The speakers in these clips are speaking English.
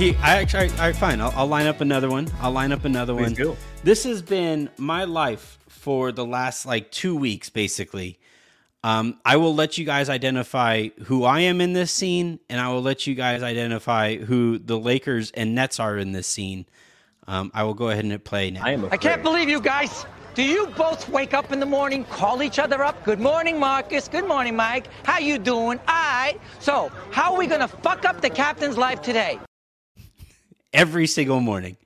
All right, he. I actually. All right, fine. I'll, I'll line up another one. I'll line up another Please one. do. This has been my life for the last like two weeks, basically. Um, I will let you guys identify who I am in this scene, and I will let you guys identify who the Lakers and Nets are in this scene. Um, I will go ahead and hit play now. I am. I can't believe you guys. Do you both wake up in the morning, call each other up? Good morning, Marcus. Good morning, Mike. How you doing? All right. So, how are we gonna fuck up the captain's life today? Every single morning.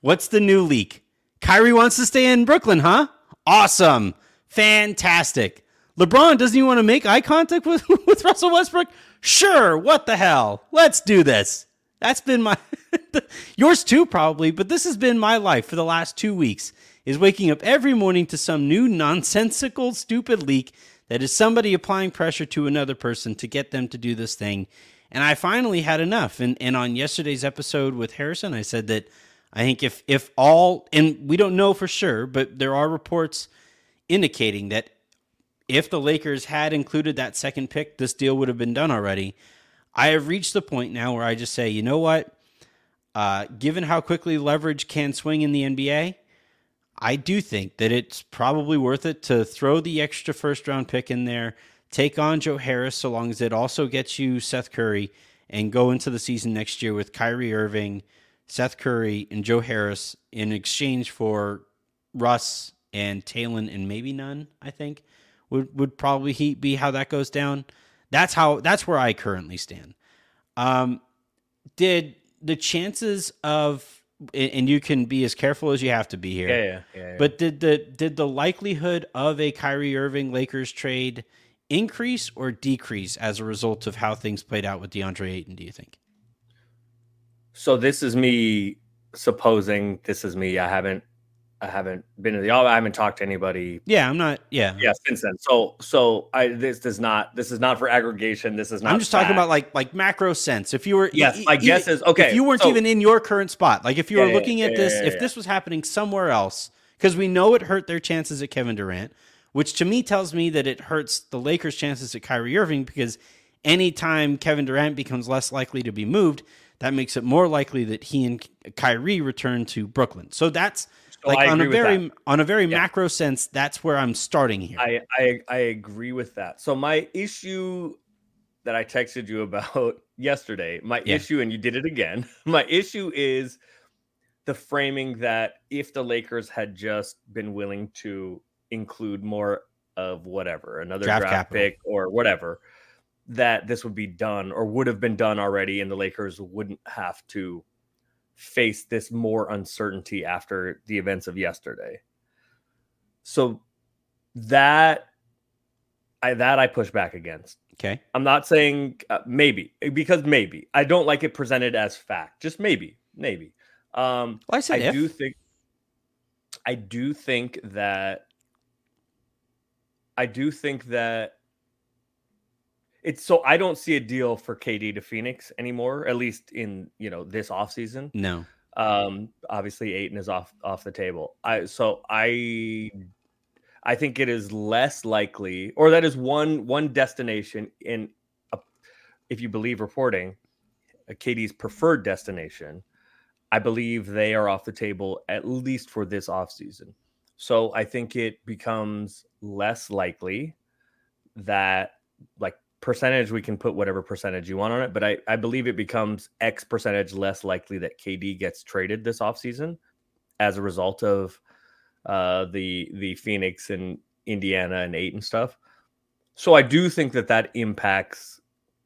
What's the new leak? Kyrie wants to stay in Brooklyn, huh? Awesome. Fantastic. LeBron doesn't even want to make eye contact with, with Russell Westbrook? Sure. What the hell? Let's do this. That's been my yours too, probably, but this has been my life for the last two weeks. Is waking up every morning to some new nonsensical, stupid leak that is somebody applying pressure to another person to get them to do this thing. And I finally had enough. And and on yesterday's episode with Harrison, I said that I think if if all and we don't know for sure, but there are reports indicating that if the Lakers had included that second pick, this deal would have been done already. I have reached the point now where I just say, you know what? Uh, given how quickly leverage can swing in the NBA, I do think that it's probably worth it to throw the extra first round pick in there, take on Joe Harris, so long as it also gets you Seth Curry, and go into the season next year with Kyrie Irving, Seth Curry, and Joe Harris in exchange for Russ and Talen and maybe none. I think would would probably he- be how that goes down. That's how that's where I currently stand. Um, did the chances of and and you can be as careful as you have to be here. Yeah, yeah, yeah. yeah. But did the did the likelihood of a Kyrie Irving Lakers trade increase or decrease as a result of how things played out with DeAndre Ayton? Do you think? so this is me supposing this is me. I haven't. I haven't been to the. I haven't talked to anybody. Yeah, I'm not. Yeah, Yeah, since then. So, so I this does not. This is not for aggregation. This is not. I'm just talking about like like macro sense. If you were, Yes, e- my guess is- okay, If you weren't so- even in your current spot, like if you Yeah, were yeah, looking at yeah, this, yeah, if yeah. this was happening somewhere else, because we know it hurt their chances at Kevin Durant, which to me tells me that it hurts the Lakers' chances at Kyrie Irving because anytime Kevin Durant becomes less likely to be moved, that makes it more likely that he and Kyrie return to Brooklyn. So that's So like on a very on a very Yeah. macro sense. That's where I'm starting here. I, I I agree with that. So my issue that I texted you about yesterday, my Yeah. issue, and you did it again. My issue is the framing that if the Lakers had just been willing to include more of whatever, another Draft draft, pick or whatever, that this would be done or would have been done already, and the Lakers wouldn't have to face this more uncertainty after the events of yesterday. So that I that I push back against. okay. I'm not saying uh, maybe because maybe I don't like it presented as fact. Just maybe, maybe. Um, Well, I said I if. do think I do think that I do think that it's so I don't see a deal for KD to Phoenix anymore, at least in you know this offseason. no. Um, obviously Ayton is off off the table. I so I I think it is less likely, or that is one one destination in, a, if you believe reporting, a KD's preferred destination. I believe they are off the table at least for this offseason. So I think it becomes less likely that like percentage we can put whatever percentage you want on it, but I, I believe it becomes X percentage less likely that KD gets traded this offseason as a result of uh, the the Phoenix and Indiana and eight and stuff. So I do think that that impacts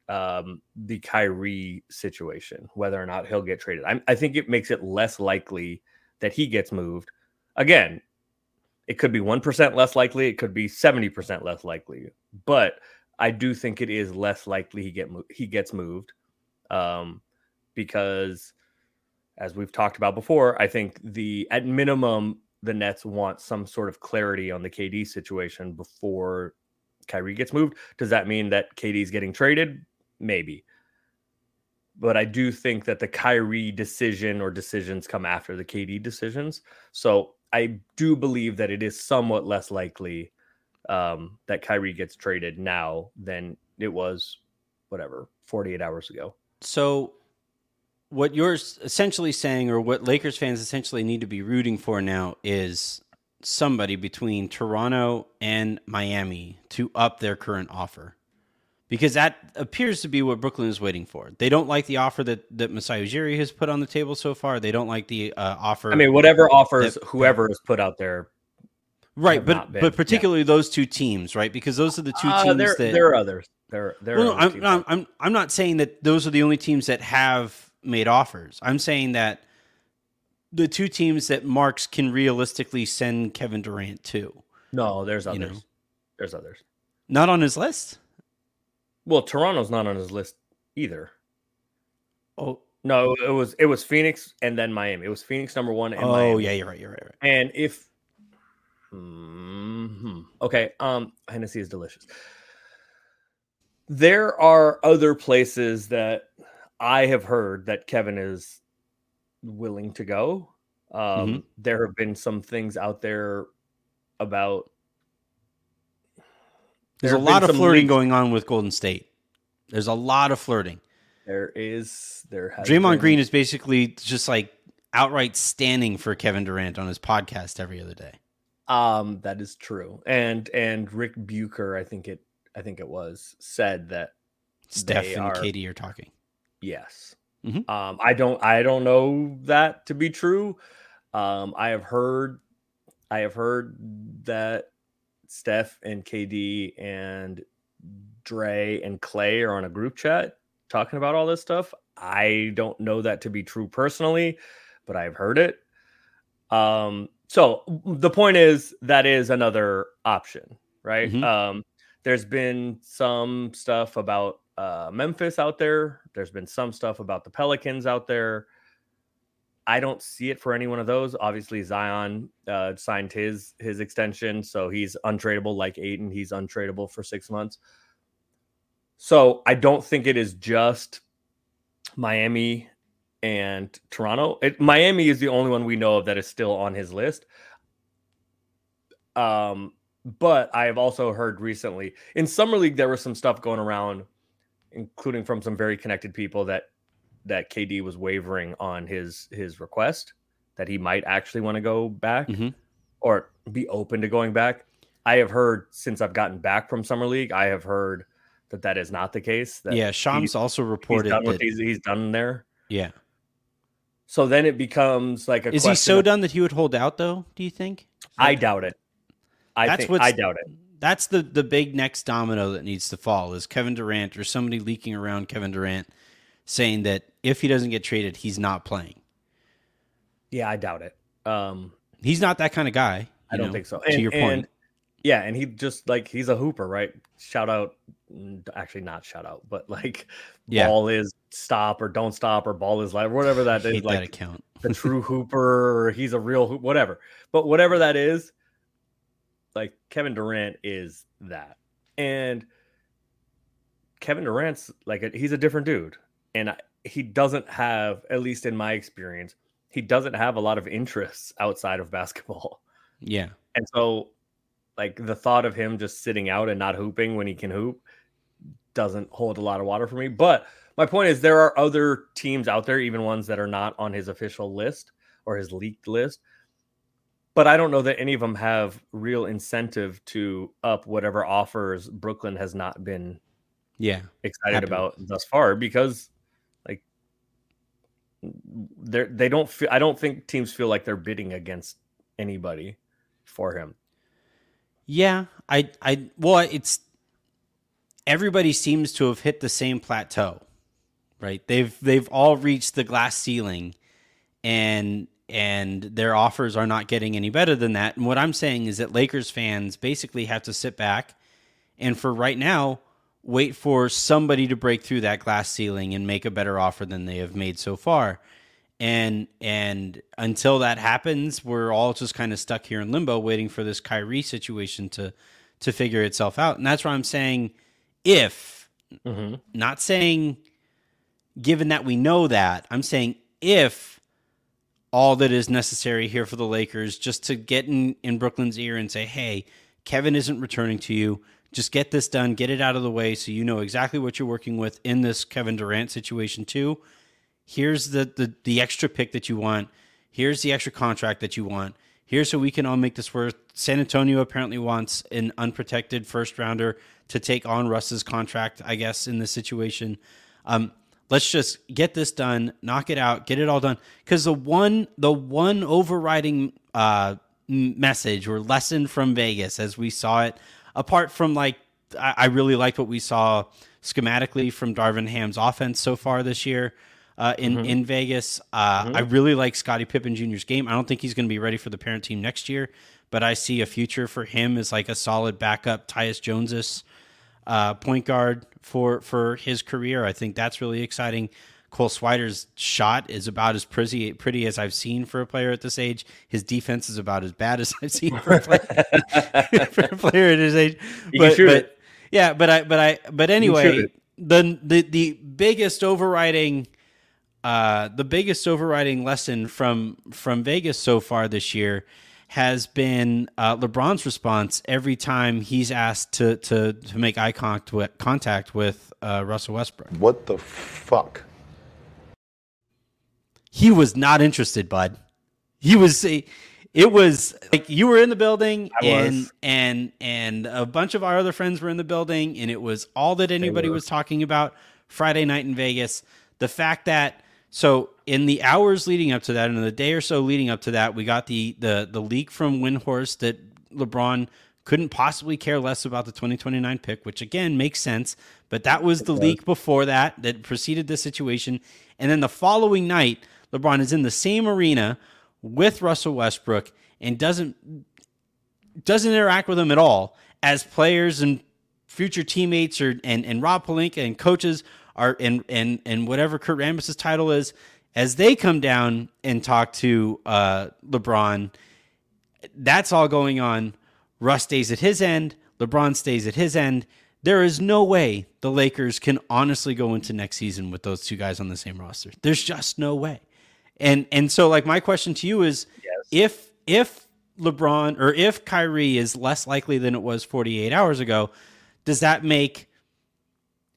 um, the Kyrie situation, whether or not he'll get traded. I, I think it makes it less likely that he gets moved. Again, it could be one percent less likely. It could be seventy percent less likely, but I do think it is less likely he get mo- he gets moved um, because, as we've talked about before, I think the at minimum the Nets want some sort of clarity on the KD situation before Kyrie gets moved. Does that mean that KD's getting traded? Maybe. But I do think that the Kyrie decision or decisions come after the KD decisions. So I do believe that it is somewhat less likely um, that Kyrie gets traded now than it was, whatever, 48 hours ago. So what you're essentially saying, or what Lakers fans essentially need to be rooting for now, is somebody between Toronto and Miami to up their current offer. Because that appears to be what Brooklyn is waiting for. They don't like the offer that, that Masai Ujiri has put on the table so far. They don't like the uh, offer. I mean, whatever offers whoever is put out there. Right, but been, but particularly yeah. those two teams, right? Because those are the two uh, teams there, that there are others. There, there. Well, no, I'm, I'm, I'm, I'm not saying that those are the only teams that have made offers. I'm saying that the two teams that Marks can realistically send Kevin Durant to. No, there's others. You know? There's others. Not on his list. Well, Toronto's not on his list either. Oh no, it was it was Phoenix and then Miami. It was Phoenix number one. And oh Miami. yeah, you're right. You're right. right. And if mm-hmm. okay, um, Hennessy is delicious. There are other places that I have heard that Kevin is willing to go. Um, mm-hmm. There have been some things out there about there's a lot of flirting going on with Golden State. There's a lot of flirting. There is. There has Draymond been. Green is basically just like outright standing for Kevin Durant on his podcast every other day. Um, that is true. And and Ric Bucher, I think it, I think it was said that Steph and are, KD are talking. Yes. Mm-hmm. Um, I don't, I don't know that to be true. Um, I have heard, I have heard that Steph and KD and Dre and Clay are on a group chat talking about all this stuff. I don't know that to be true personally, but I've heard it. Um, so the point is that is another option, right? Mm-hmm. Um, there's been some stuff about uh, Memphis out there. There's been some stuff about the Pelicans out there. I don't see it for any one of those. Obviously, Zion uh, signed his his extension, so he's untradeable like Ayton. He's untradeable for six months. So I don't think it is just Miami and Toronto. It, Miami is the only one we know of that is still on his list. Um, but I have also heard recently in summer league there was some stuff going around, including from some very connected people that that KD was wavering on his his request that he might actually want to go back mm-hmm. or be open to going back. I have heard since I've gotten back from summer league, I have heard that that is not the case. yeah, Shams also reported he's done, that, he's, he's done there. Yeah. So then it becomes like a. Is he so of, done that he would hold out though? Do you think? I doubt it. I that's think, I doubt it. That's the the big next domino that needs to fall is Kevin Durant or somebody leaking around Kevin Durant saying that if he doesn't get traded, he's not playing. Yeah, I doubt it. Um, he's not that kind of guy. I don't know, think so. To and, your point. And, yeah, and he just like he's a hooper, right? Shout out, mm, actually not shout out, but like yeah. ball is stop or don't stop or ball is live, whatever that is. Like that account, the true hooper, or he's a real hoop, whatever. But whatever that is, like Kevin Durant is that, and Kevin Durant's like a, he's a different dude and he doesn't have, at least in my experience, he doesn't have a lot of interests outside of basketball. Yeah, and so like the thought of him just sitting out and not hooping when he can hoop doesn't hold a lot of water for me. But my point is, there are other teams out there, even ones that are not on his official list or his leaked list. But I don't know that any of them have real incentive to up whatever offers Brooklyn has not been yeah excited about thus far because they they don't feel I don't think teams feel like they're bidding against anybody for him. Yeah, I I well it's everybody seems to have hit the same plateau. Right? They've they've all reached the glass ceiling and and their offers are not getting any better than that. And what I'm saying is that Lakers fans basically have to sit back and for right now wait for somebody to break through that glass ceiling and make a better offer than they have made so far. And and until that happens, we're all just kind of stuck here in limbo, waiting for this Kyrie situation to to figure itself out. And that's why I'm saying, if mm-hmm. not saying, given that we know that, I'm saying if all that is necessary here for the Lakers just to get in in Brooklyn's ear and say, hey, Kevin isn't returning to you just get this done, get it out of the way so you know exactly what you're working with in this Kevin Durant situation too. Here's the the the extra pick that you want. Here's the extra contract that you want. Here's how we can all make this work. San Antonio apparently wants an unprotected first rounder to take on Russ's contract, I guess, in this situation. Um, let's just get this done, knock it out, get it all done. Because the one, the one overriding uh, message or lesson from Vegas, as we saw it, apart from like, I, I really liked what we saw schematically from Darvin Ham's offense so far this year. Uh, in mm-hmm. in Vegas, uh, mm-hmm. I really like Scottie Pippen Jr.'s game. I don't think he's going to be ready for the parent team next year, but I see a future for him as like a solid backup Tyus Jones's uh, point guard for for his career. I think that's really exciting. Cole Swider's shot is about as pretty pretty as I've seen for a player at this age. His defense is about as bad as I've seen for a player, for a player at his age. But, but yeah, but I but I but anyway, the the the biggest overriding uh the biggest overriding lesson from from Vegas so far this year has been uh, LeBron's response every time he's asked to to, to make eye contact with, contact with uh, Russell Westbrook. What the fuck? He was not interested, bud. He was. It was like you were in the building, and and and a bunch of our other friends were in the building, and it was all that anybody was talking about Friday night in Vegas. The fact that so in the hours leading up to that, and in the day or so leading up to that, we got the the the leak from Windhorst that LeBron couldn't possibly care less about the 2029 pick, which again makes sense. But that was the leak before that that preceded the situation. And then the following night, LeBron is in the same arena with Russell Westbrook and doesn't doesn't interact with him at all as players and future teammates or and, and Rob Pelinka and coaches are and and and whatever Kurt Rambis's title is, as they come down and talk to uh, LeBron, that's all going on. Russ stays at his end. LeBron stays at his end. There is no way the Lakers can honestly go into next season with those two guys on the same roster. There's just no way. And and so like my question to you is yes. if if LeBron or if Kyrie is less likely than it was 48 hours ago, does that make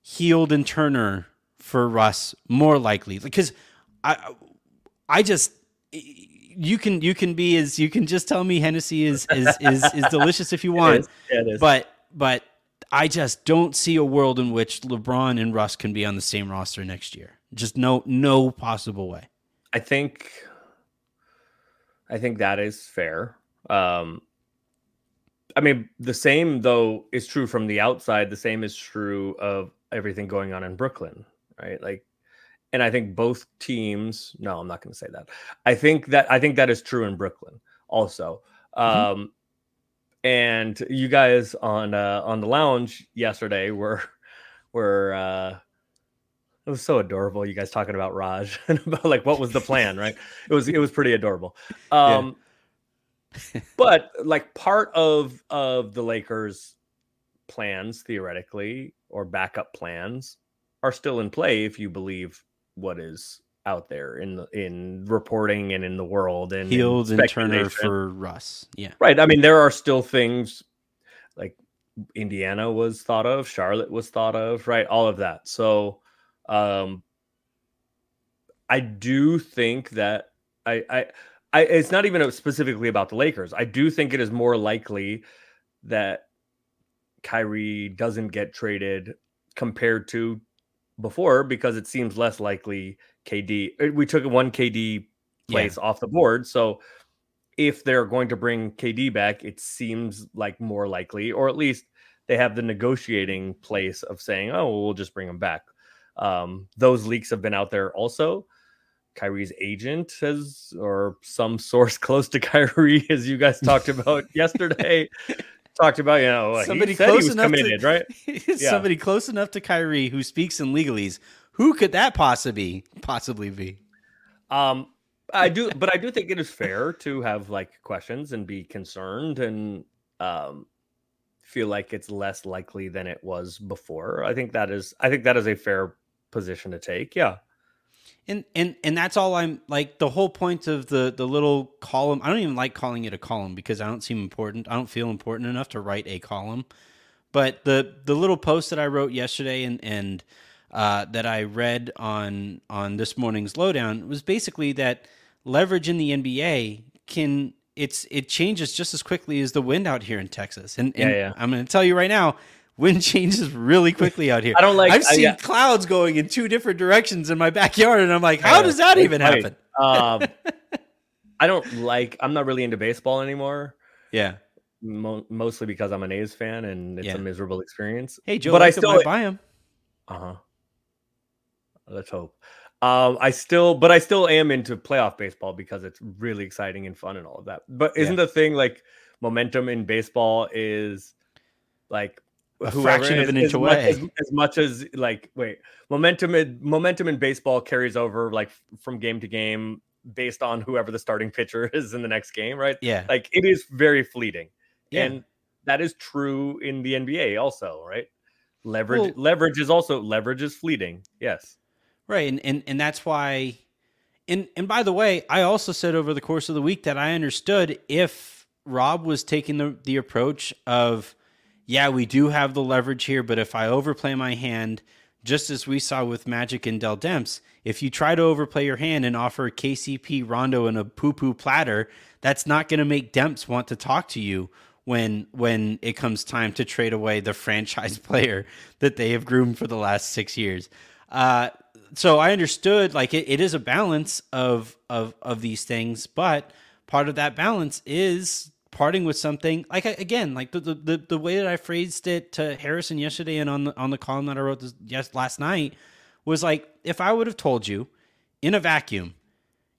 Hield and Turner for Russ more likely because I I just you can you can be as you can just tell me Hennessy is is is, is delicious if you want, yeah, but but I just don't see a world in which LeBron and Russ can be on the same roster next year. Just no no possible way. I think I think that is fair. Um, I mean, the same though is true from the outside. The same is true of everything going on in Brooklyn, right? Like, and I think both teams. No, I'm not going to say that. I think that I think that is true in Brooklyn also. Mm-hmm. Um, and you guys on uh, on the lounge yesterday were were uh, it was so adorable. You guys talking about Raj and about like what was the plan, right? It was it was pretty adorable. Um, yeah. but like part of of the Lakers plans theoretically or backup plans are still in play if you believe what is out there in the, in reporting and in the world and Hield and Turner for Russ. Yeah. Right. I mean there are still things like Indiana was thought of, Charlotte was thought of, right? All of that. So um I do think that I I I it's not even specifically about the Lakers. I do think it is more likely that Kyrie doesn't get traded compared to before because it seems less likely KD. Uh, we took one KD place yeah. off the board, so if they're going to bring KD back, it seems like more likely, or at least they have the negotiating place of saying, "Oh, well, we'll just bring him back." Um, those leaks have been out there also. Kyrie's agent has, or some source close to Kyrie, as you guys talked about yesterday, talked about, you know, somebody close enough committed, to, right? yeah. Somebody close enough to Kyrie who speaks in legalese. Who could that possibly possibly be? Um, I do, but I do think it is fair to have like questions and be concerned and um, feel like it's less likely than it was before. I think that is, I think that is a fair position to take. Yeah and and and that's all i'm like the whole point of the the little column i don't even like calling it a column because i don't seem important i don't feel important enough to write a column but the the little post that i wrote yesterday and and uh, that I read on on this morning's lowdown was basically that leverage in the NBA can it's it changes just as quickly as the wind out here in Texas. And, and Yeah, yeah. I'm going to tell you right now, wind changes really quickly out here. I don't like- I've I- seen yeah. clouds going in two different directions in my backyard, and I'm like, how Yeah, does that even funny. happen? Um, I don't like. I'm not really into baseball anymore. Yeah. Mo- mostly because I'm an A's fan and it's Yeah. a miserable experience. Hey, Joe, but I still buy him. Uh huh. Let's hope. Um, I still, but I still am into playoff baseball because it's really exciting and fun and all of that. But isn't the thing like momentum in baseball is like A fraction of an as inch much- away. as, as much as like wait, momentum in momentum in baseball carries over like from game to game based on whoever the starting pitcher is in the next game, right? Yeah. Like it is very fleeting. Yeah. And that is true in the NBA also, right? Leverage Well- leverage is also leverage is fleeting. Yes. Right, and and and that's why. And and by the way, I also said over the course of the week that I understood if Rob was taking the the approach of, yeah, we do have the leverage here, but if I overplay my hand, just as we saw with Magic and Dell Demps, if you try to overplay your hand and offer KCP Rondo and a poo poo platter, that's not going to make Demps want to talk to you when when it comes time to trade away the franchise player that they have groomed for the last six years. Uh, so I understood like it, it is a balance of of of these things, but part of that balance is parting with something like again like the the, the, the way that I phrased it to Harrison yesterday and on the on the column that I wrote this yes last night was like if I would have told you in a vacuum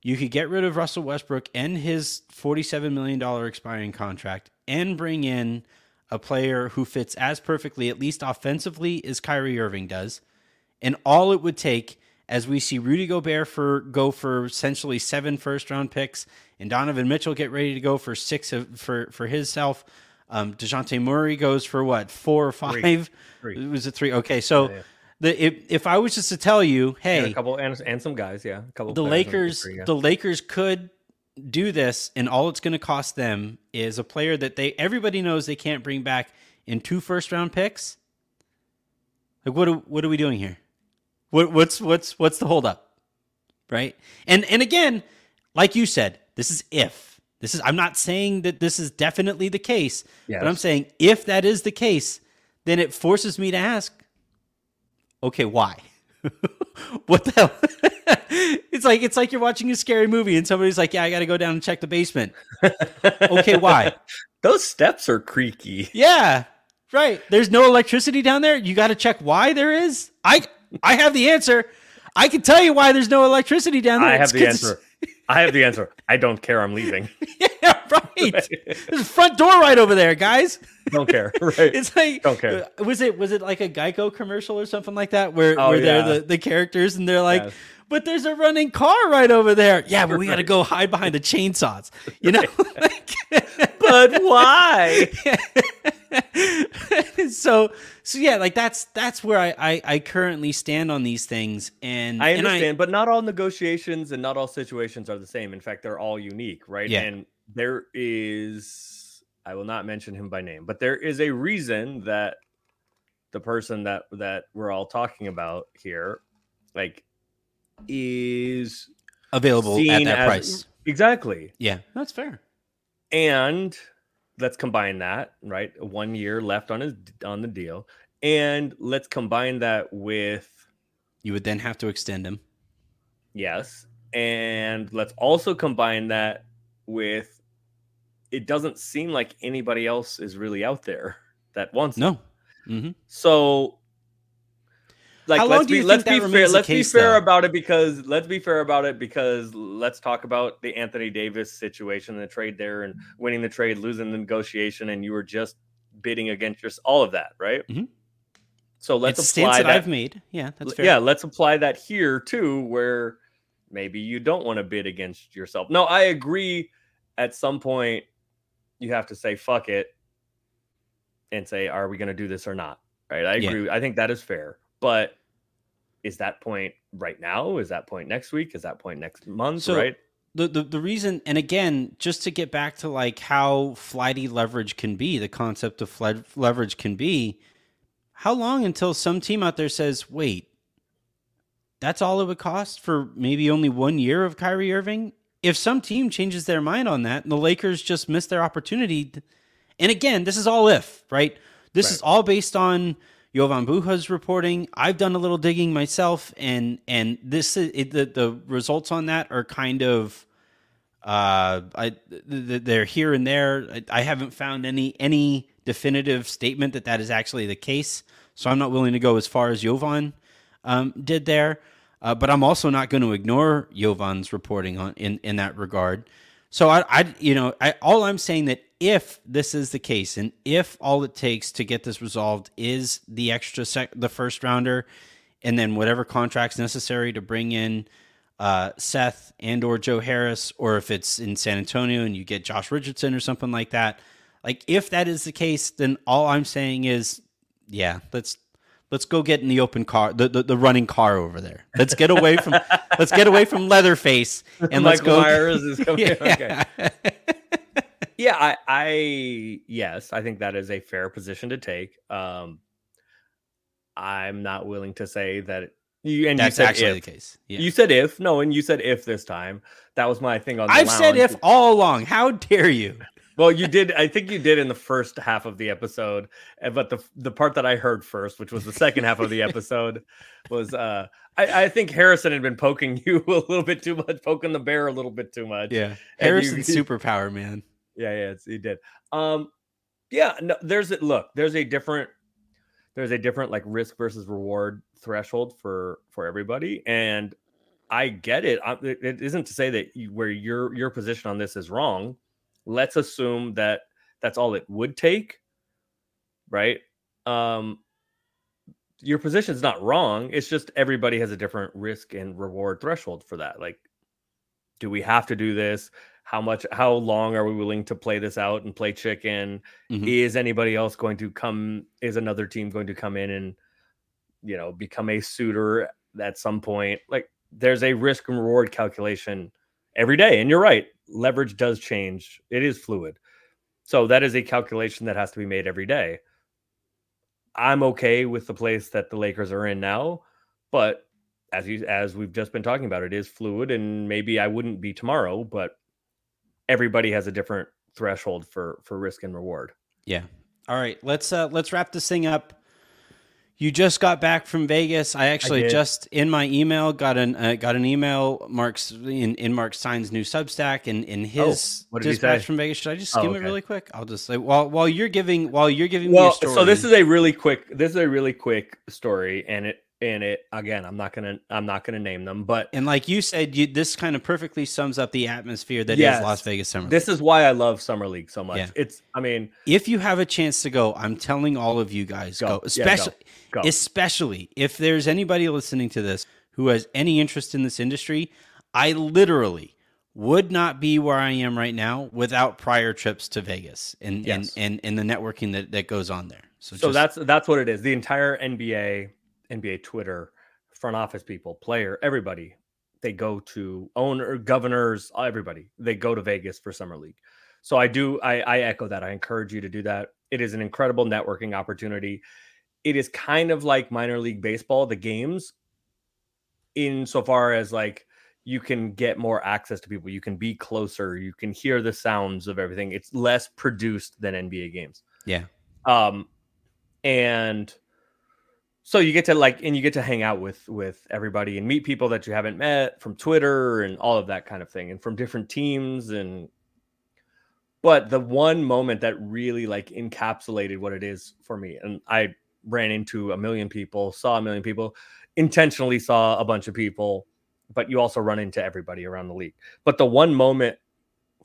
you could get rid of Russell Westbrook and his $47 million expiring contract and bring in a player who fits as perfectly, at least offensively, as Kyrie Irving does. And all it would take, as we see Rudy Gobert for go for essentially seven first round picks, and Donovan Mitchell get ready to go for six of, for for himself. Um, Dejounte Murray goes for what four or five? Three. Was it three? Okay, so yeah. the if if I was just to tell you, hey, And a couple and, and some guys, yeah. A couple the Lakers three, yeah. the Lakers could do this and all it's going to cost them is a player that they everybody knows they can't bring back in two first round picks. Like what are, what are we doing here? What what's what's what's the holdup? Right? And and again, like you said, this is if. This is I'm not saying that this is definitely the case, but I'm saying if that is the case, then it forces me to ask, okay, why? what the hell? it's like it's like you're watching a scary movie and somebody's like, "Yeah, I got to go down and check the basement." okay, why? Those steps are creaky. Yeah, right. There's no electricity down there. You got to check why there is. I I have the answer. I can tell you why there's no electricity down there. I have It's the answer. I have the answer. I don't care. I'm leaving. Yeah, right. There's a front door right over there, guys. Don't care. Right. It's like Don't care. uh, Was it was it like a Geico commercial or something like that where Oh, where they're yeah. the, the characters and they're like, Yes. But there's a running car right over there. Yeah, but we got to go hide behind the chainsaws. You know. But why? so so yeah, like that's that's where I, I I currently stand on these things, and I and understand, but not all negotiations and not all situations are the same. In fact, they're all unique, right? Yeah. And there is, I will not mention him by name, but there is a reason that the person that that we're all talking about here, like, is available at that as- price. exactly. Yeah, that's fair. And let's combine that, right? One year left on his on the deal, and let's combine that with You would then have to extend him. Yes. And let's also combine that with it doesn't seem like anybody else is really out there that wants it. No. hmm So like How long let's do you be let's think that be fair let's be fair though? about it because let's be fair about it because let's talk about the Anthony Davis situation the trade there and winning the trade losing the negotiation and you were just bidding against your all of that right Mhm. so let's it's apply that, that I've made. Yeah, that's fair. yeah, let's apply that here too, where maybe you don't want to bid against yourself. No, I agree. At some point, you have to say fuck it and say, are we going to do this or not? Right? I Yeah. agree. I think that is fair. But is that point right now? Is that point next week? Is that point next month? So- right? the, the the reason and again just to get back to like how flighty leverage can be the concept of leverage can be how long until some team out there says wait that's all it would cost for maybe only one year of Kyrie Irving. If some team changes their mind on that and the Lakers just miss their opportunity, and again, this is all if, right? This Right. is all based on Jovan Buha's reporting. I've done a little digging myself, and and this it, the the results on that are kind of uh I th- th- they're here and there. I, I haven't found any any definitive statement that that is actually the case. So I'm not willing to go as far as Jovan um, did there. Uh, but I'm also not going to ignore Jovan's reporting on in, in that regard. So I, I you know, I, all I'm saying that if this is the case, and if all it takes to get this resolved is the extra sec, the first rounder, and then whatever contracts necessary to bring in uh, Seth and or Joe Harris, or if it's in San Antonio and you get Josh Richardson or something like that, like if that is the case, then all I'm saying is, yeah, let's let's go get in the open car, the, the, the running car over there. Let's get away from let's get away from Leatherface and let's go. Yeah. Okay. Yeah, I, I yes, I think that is a fair position to take. Um, I'm not willing to say that you and That's you said actually if. the case. Yeah. You said if no, and you said if this time. That was my thing on. The I've said if all along. How dare you? Well, you did. I think you did in the first half of the episode, uh, but the the part that I heard first, which was the second half of the episode, was uh, I, I think Harrison had been poking you a little bit too much, poking the bear a little bit too much. Yeah. Harrison's you- superpower, man. yeah, yeah, it's, he did. Um, yeah, no, there's a look. There's a different, there's a different like risk versus reward threshold for for everybody, and I get it. I, it, it isn't to say that you, where your your position on this is wrong. Let's assume that that's all it would take, right? Um, your position's not wrong. It's just everybody has a different risk and reward threshold for that. Like, do we have to do this? How much? How long are we willing to play this out and play chicken? Mhm. Is anybody else going to come? Is another team going to come in and you know become a suitor at some point? Like, there's a risk and reward calculation every day, and you're right. Leverage does change. It is fluid. So that is a calculation that has to be made every day. I'm okay with the place that the Lakers are in now, but as you as we've just been talking about, it is fluid, and maybe I wouldn't be tomorrow, but everybody has a different threshold for for risk and reward. Yeah. All right. Let's uh let's wrap this thing up. You just got back from Vegas. I actually did. just in my email got an uh, got an email Mark's in in Mark Stein's new Substack and in his Oh, did he dispatch from Vegas. Should I just Oh, skim it really quick? I'll just say while while you're giving while you're giving me Well, a story. so this is a really quick this is a really quick story, and it and it again, I'm not gonna I'm not gonna name them, but and like you said, you, this kind of perfectly sums up the atmosphere that is Yes. Las Vegas Summer. this League. is why I love summer league so much. Yeah. It's I mean if you have a chance to go, I'm telling all of you guys Go. go. Yeah, go. Especially Go. especially if there's anybody listening to this who has any interest in this industry, I literally would not be where I am right now without prior trips to Vegas and Yes. and, and and the networking that, that goes on there. So, so just, that's that's what it is. The entire NBA, NBA Twitter, front office people, player, everybody, they go to owner, governors, everybody. They go to Vegas for summer league. So I do I, I echo that. I encourage you to do that. It is an incredible networking opportunity. It is kind of like minor league baseball, the games, insofar as like you can get more access to people. You can be closer. You can hear the sounds of everything. It's less produced than NBA games yeah. um and so you get to like and you get to hang out with with everybody and meet people that you haven't met from twitter and all of that kind of thing and from different teams and but the one moment that really like encapsulated what it is for me and i ran into a million people saw a million people intentionally saw a bunch of people but you also run into everybody around the league. But the one moment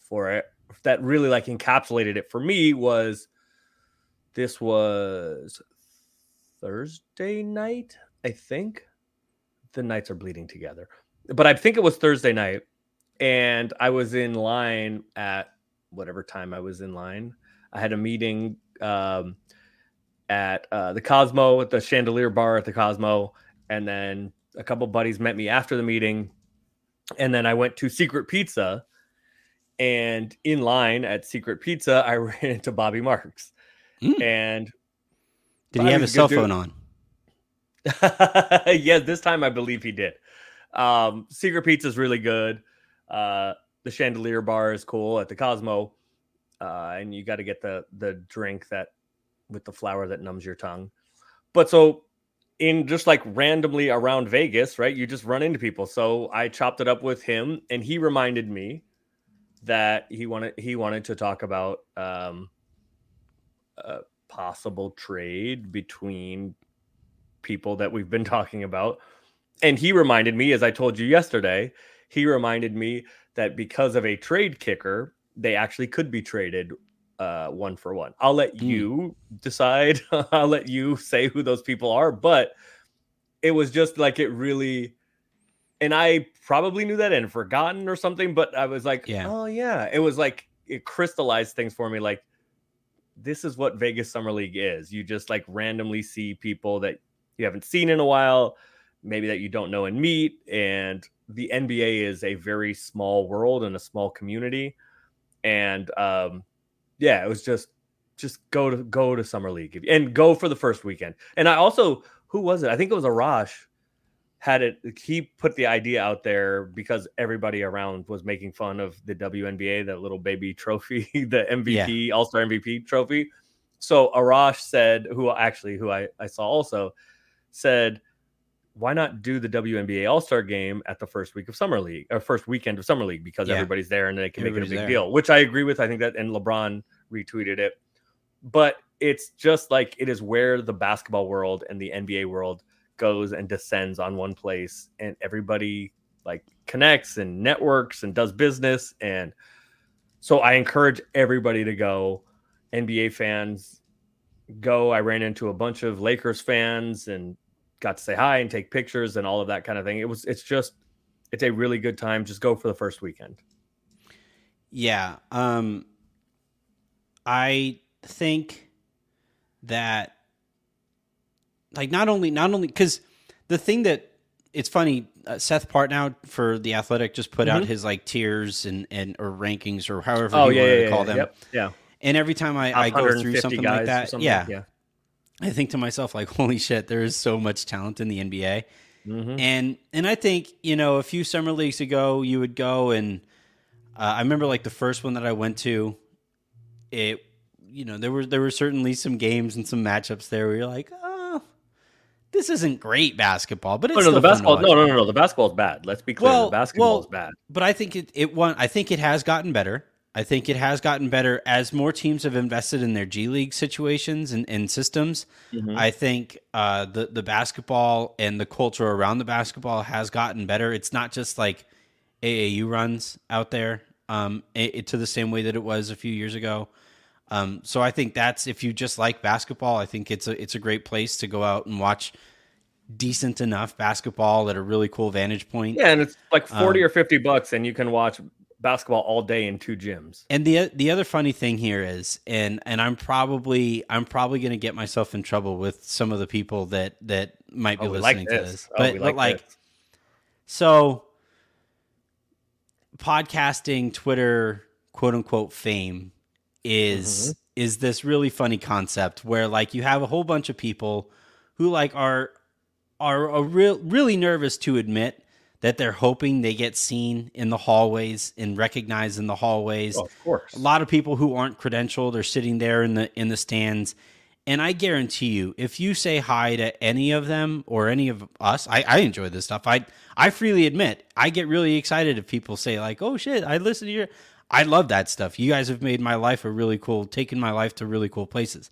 for it that really like encapsulated it for me was this was Thursday night, I think. The nights are bleeding together. But I think it was Thursday night. And I was in line at whatever time I was in line. I had a meeting um, at uh, the Cosmo, at the Chandelier Bar at the Cosmo. And then a couple buddies met me after the meeting. And then I went to Secret Pizza. And in line at Secret Pizza, I ran into Bobby Marks. Mm. And Did he have his a cell phone on? yeah, this time I believe he did. Um, Secret Pizza is really good. Uh, the chandelier bar is cool at the Cosmo, uh, and you got to get the the drink that with the flower that numbs your tongue. But so in just like randomly around Vegas, right? You just run into people. So I chopped it up with him, and he reminded me that he wanted he wanted to talk about um, a possible trade between people that we've been talking about. And he reminded me, as I told you yesterday, he reminded me that because of a trade kicker, they actually could be traded uh, one for one. I'll let mm. you decide. I'll let you say who those people are. But it was just like it really, and I probably knew that and forgotten or something. But I was like, yeah. oh yeah, it was like it crystallized things for me. Like this is what Vegas Summer League is. You just like randomly see people that you haven't seen in a while, maybe that you don't know and meet. And the NBA is a very small world and a small community. And um, yeah, it was just just go to go to summer league and go for the first weekend. And I also who was it? I think it was Arash had it he put the idea out there because everybody around was making fun of the WNBA, that little baby trophy, the MVP, yeah. All-Star MVP trophy. So Arash said, who actually who I, I saw also said, why not do the WNBA All Star game at the first week of Summer League or first weekend of Summer League because yeah. everybody's there and they can everybody's make it a big there. deal, which I agree with. I think that, and LeBron retweeted it. But it's just like it is where the basketball world and the NBA world goes and descends on one place, and everybody like connects and networks and does business. And so I encourage everybody to go. NBA fans go. I ran into a bunch of Lakers fans and got to say hi and take pictures and all of that kind of thing. It was it's just it's a really good time. Just go for the first weekend. Yeah. Um I think that like not only not only cuz the thing that it's funny uh, Seth Partnow for the Athletic just put mm-hmm. out his like tiers and and or rankings or however oh, you yeah, want yeah, to call yeah, them. Yep, yeah. And every time I, I go through something like that, something, yeah, yeah, I think to myself like, holy shit, there is so much talent in the NBA. Mm-hmm. And and I think you know a few summer leagues ago you would go and uh, I remember like the first one that I went to, it you know there were there were certainly some games and some matchups there where you're like oh this isn't great basketball but it's oh, no, the basketball no no no no the basketball is bad let's be clear well, the basketball well, is bad but I think it it won I think it has gotten better I think it has gotten better as more teams have invested in their G League situations and, and systems. Mm-hmm. I think uh, the the basketball and the culture around the basketball has gotten better. It's not just like AAU runs out there um, it, it, to the same way that it was a few years ago. Um, so I think that's if you just like basketball, I think it's a it's a great place to go out and watch decent enough basketball at a really cool vantage point. Yeah, and it's like forty um, or fifty bucks, and you can watch basketball all day in two gyms. And the the other funny thing here is, and and I'm probably I'm probably going to get myself in trouble with some of the people that that might be oh, listening like to this, but, oh, but like, this. so podcasting, Twitter, quote unquote fame is mm-hmm. is this really funny concept where like you have a whole bunch of people who like are are a real really nervous to admit that they're hoping they get seen in the hallways and recognized in the hallways. Oh, of course. A lot of people who aren't credentialed are sitting there in the in the stands. And I guarantee you, if you say hi to any of them or any of us, I, I enjoy this stuff. I I freely admit I get really excited if people say like, "Oh shit, I listen to your." I love that stuff. You guys have made my life a really cool, taken my life to really cool places.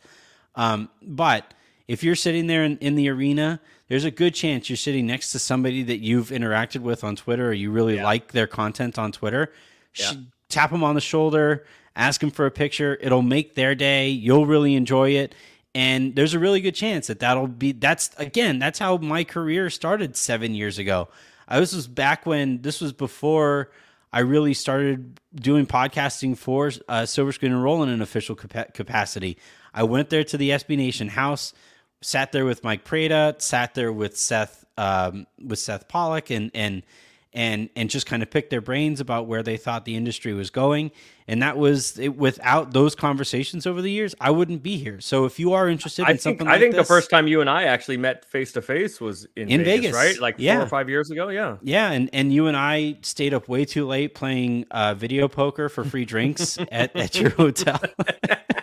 Um, but if you're sitting there in, in the arena there's a good chance you're sitting next to somebody that you've interacted with on Twitter or you really yeah. like their content on Twitter. Yeah. Tap them on the shoulder, ask them for a picture. It'll make their day. You'll really enjoy it. And there's a really good chance that that'll be that's again, that's how my career started 7 years ago. I was, was back when this was before I really started doing podcasting for uh, Silver Screen and Roll in an official capacity. I went there to the SB Nation house sat there with Mike Prada, sat there with Seth um, with Seth Pollack, and and and and just kind of pick their brains about where they thought the industry was going. And that was it, without those conversations over the years, I wouldn't be here. So if you are interested in I think something I think this, the first time you and I actually met face to face was in, In Vegas, Vegas, right? Like yeah. four or five years ago. Yeah. Yeah, and, and you and I stayed up way too late playing uh, video poker for free drinks at, at your hotel.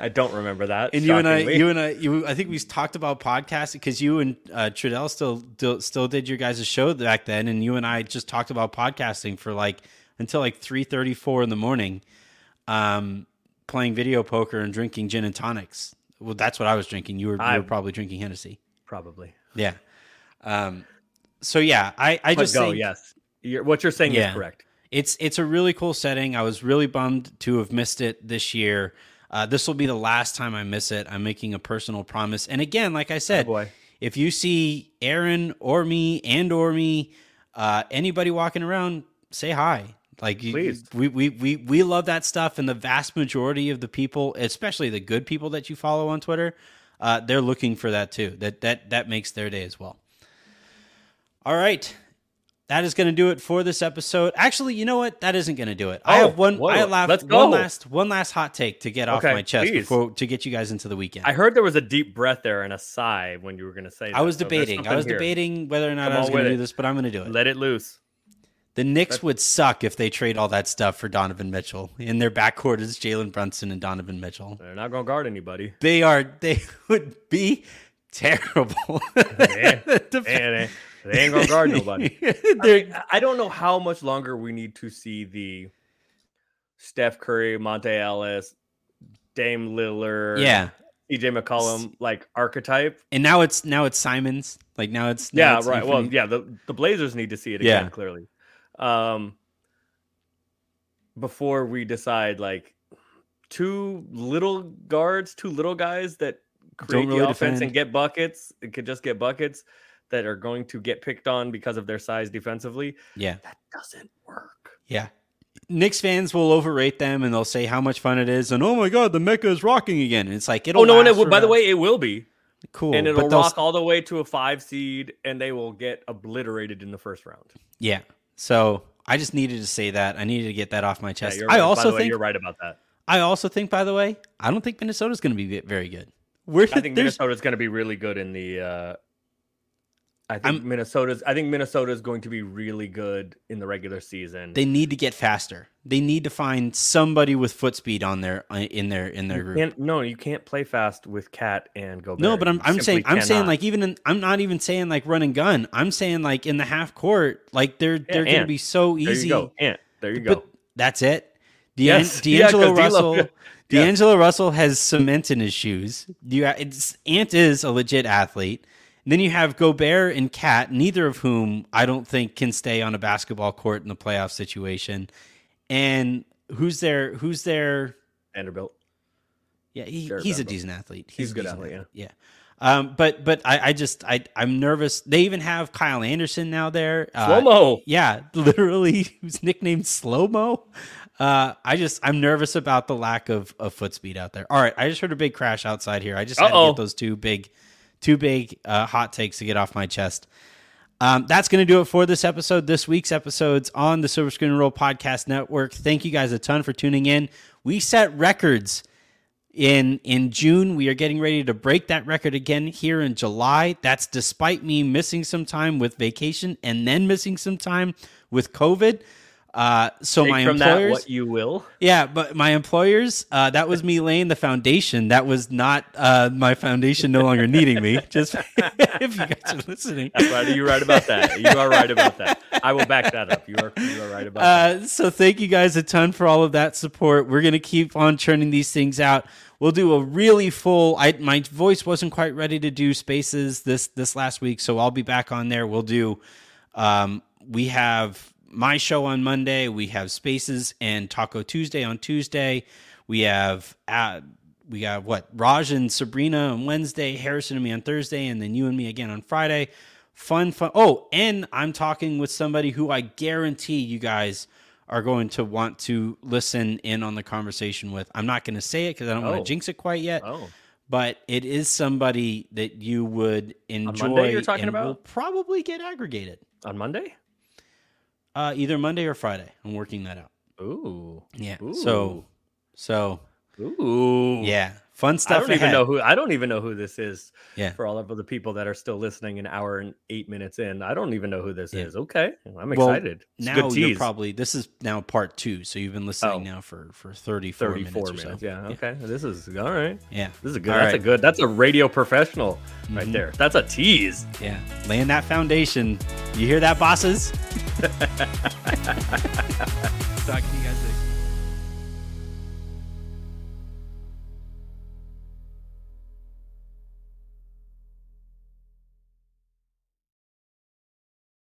I don't remember that. and you and I, you and I, you, I think we talked about podcasting because you and uh, Trudell still, still still did your guys' show back then, and you and I just talked about podcasting for like until like three thirty four in the morning, um, playing video poker and drinking gin and tonics. Well, that's what I was drinking. You were, you were probably drinking Hennessy. probably. Yeah. Um. So yeah, I I But just go, think, yes. You're, what you're saying Yeah. is correct. it's it's a really cool setting. I was really bummed to have missed it this year. Uh, this will be the last time I miss it. I'm making a personal promise. And again, like I said, boy. if you see Aaron or me and or me, uh, anybody walking around, say hi. Like you- Please. we, we we we love that stuff, and the vast majority of the people, especially the good people that you follow on Twitter, uh, they're looking for that too. That that that makes their day as well. All right. That is going to do it for this episode. Actually, you know what? That isn't going to do it. I Oh, have one. whoa. I have Let's one last one last hot take to get off Okay, my chest before to get you guys into the weekend. I heard there was a deep breath there and a sigh when you were going to say. I was that, so debating. I was here. debating whether or not Come I was going to do this, but I'm going to do it. Let it loose. the Knicks would suck if they trade all that stuff for Donovan Mitchell. In their backcourt is Jalen Brunson and Donovan Mitchell. They're not going to guard anybody. They are. They would be terrible. They, The they, they- they ain't going to guard nobody. They're- I- I don't know how much longer we need to see the Steph Curry, Monta Ellis, Dame Lillard, yeah, CJ McCollum like archetype. and now it's now it's Simons. Like now it's now Yeah, it's right. Well, yeah, the, the Blazers need to see it Yeah. again, clearly. Um before we decide like two little guards, two little guys that create really the offense defend. and get buckets, it could just get buckets that are going to get picked on because of their size defensively. yeah, That doesn't work. yeah. Knicks fans will overrate them and they'll say how much fun it is and oh my god the Mecca is rocking again. And it's like it'll Oh no, and it, will- by the way, it will be. cool, and it'll rock all the way to a five seed and they will get obliterated in the first round. Yeah. So I just needed to say that. I needed to get that off my chest. I right. by also the way, think you're right about that. I also think by the way, I don't think Minnesota's going to be very good. We're I think Minnesota's going to be really good in the. Uh, I think I'm- Minnesota's. I think Minnesota's going to be really good in the regular season. they need to get faster. They need to find somebody with foot speed on their uh, in their in their group. no, you can't play fast with KAT and Gobert. No, but I'm I'm saying simply I'm saying like even in, I'm not even saying like run and gun. I'm saying like in the half court, like they're they're going to be so there easy. you go, Ant. There you But go. that's it. Dean, Yes. Yeah, D'Angelo 'cause D'Lo- Russell. yeah. Russell has cement in his shoes. You, it's Ant is a legit athlete. Then you have Gobert and KAT, neither of whom I don't think can stay on a basketball court in the playoff situation. And who's there? who's their Vanderbilt. yeah, he, Jared he's a decent athlete. He's a good decent athlete, Yeah. Um, but but I, I just I I'm nervous. They even have Kyle Anderson now there. Uh, Slow mo. yeah, literally, who's nicknamed Slow Mo. Uh, I just I'm nervous about the lack of, of foot speed out there. All right, I just heard a big crash outside here. I just had to get those two big, two big uh, hot takes to get off my chest. Um, that's going to do it for this episode. This week's episodes on the Silver Screen Roll Podcast Network. Thank you guys a ton for tuning in. We set records in in June. We are getting ready to break that record again here in July. That's despite me missing some time with vacation and then missing some time with COVID. Uh, so Take my from that employers, what you will. yeah, but my employers, uh, that was me laying the foundation. That was not uh, my foundation no longer needing me. Just if you guys are listening. That's right. You're right about that. You are right about that. I will back that up. You are you are right about that. Uh, so thank you guys a ton for all of that support. We're gonna keep on churning these things out. We'll do a really full. I my voice wasn't quite ready to do spaces this this last week, so I'll be back on there. We'll do. Um, we have my show on Monday. We have spaces and Taco Tuesday on Tuesday. We have uh, we got what Raj and Sabrina on Wednesday, Harrison and me on Thursday, and then you and me again on Friday. Fun, fun. Oh, and I'm talking with somebody who I guarantee you guys are going to want to listen in on the conversation with. I'm not going to say it because I don't want Oh. to jinx it quite yet. Oh, but it is somebody that you would enjoy Monday you're talking and about? will probably get aggregated. On Monday? Uh, either Monday or Friday. I'm working that out. Ooh. Yeah. Ooh. So, so Ooh. yeah, fun stuff. I don't even know who I don't even know who this is. Yeah. For all of the people that are still listening an hour and eight minutes in. I don't even know who this Yeah. is. Okay. I'm Well, excited. It's now good you're probably this is now part two, so you've been listening Oh. now for for 34 34 minutes, minutes. or so. Yeah. Okay. This is all right. Yeah. This is a good. All that's a good. That's a radio professional right Mhm. there. That's a tease. Yeah. Laying that foundation. You hear that, bosses? Talking to you guys later.